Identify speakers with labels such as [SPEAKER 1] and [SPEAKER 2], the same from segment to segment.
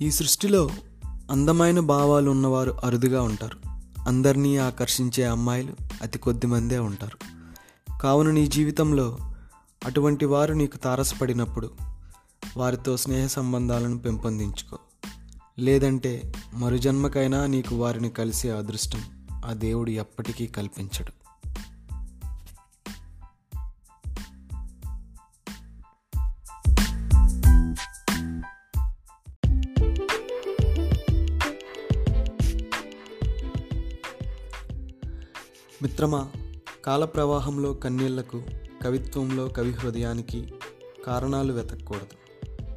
[SPEAKER 1] ఈ సృష్టిలో అందమైన భావాలు ఉన్నవారు అరుదుగా ఉంటారు. అందరినీ ఆకర్షించే అమ్మాయిలు అతి కొద్ది మందే ఉంటారు. కావున నీ జీవితంలో అటువంటి వారు నీకు తారసపడినప్పుడు వారితో స్నేహ సంబంధాలను పెంపొందించుకో. లేదంటే మరుజన్మకైనా నీకు వారిని కలిసే అదృష్టం ఆ దేవుడు ఎప్పటికీ కల్పించడు. మిత్రమా కాల ప్రవాహంలో కన్నీళ్ళకు కవిత్వంలో కవి హృదయానికి కారణాలు వెతకూడదు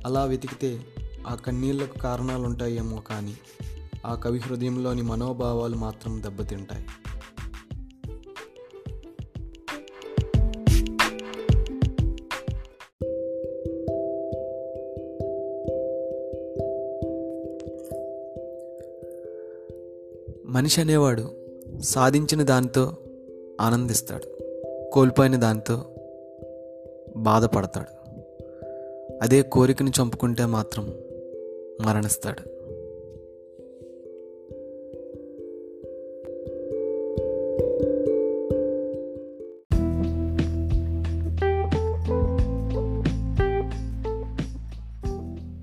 [SPEAKER 1] అలా వెతికితే ఆ కన్నీళ్ళకు కారణాలుంటాయేమో కానీ ఆ కవి హృదయంలోని మనోభావాలు మాత్రం దెబ్బతింటాయి. మనిషి అనేవాడు సాధించిన దానితో ఆనందిస్తాడు. కోల్పోయిన దానితో బాధపడతాడు. అదే కోరికను చంపుకుంటే మాత్రం మరణిస్తాడు.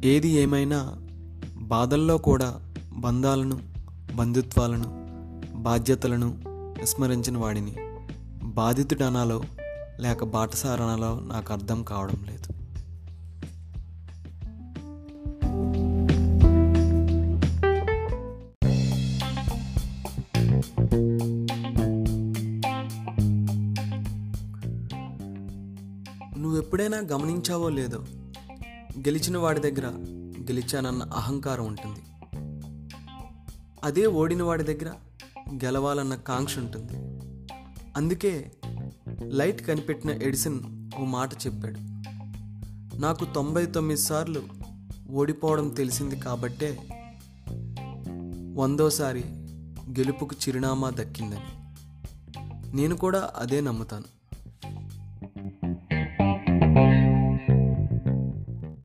[SPEAKER 1] ఏది ఏమైనా బాధల్లో కూడా బంధాలను బంధుత్వాలను బాధ్యతలను విస్మరించిన వాడిని బాధితుడనాలో లేక బాటసారనాలో నాకు అర్థం కావడం లేదు. నువ్వెప్పుడైనా గమనించావో లేదో గెలిచిన వాడి దగ్గర గెలిచానన్న అహంకారం ఉంటుంది. అదే ఓడిన వాడి దగ్గర గెలవాలన్న కాంక్ష ఉంటుంది అందుకే లైట్ కనిపెట్టిన ఎడిసన్ ఓ మాట చెప్పాడు. నాకు తొంభై తొమ్మిది సార్లు ఓడిపోవడం తెలిసింది కాబట్టే వందోసారి గెలుపుకు చిరునామా దక్కిందని. నేను కూడా అదే నమ్ముతాను.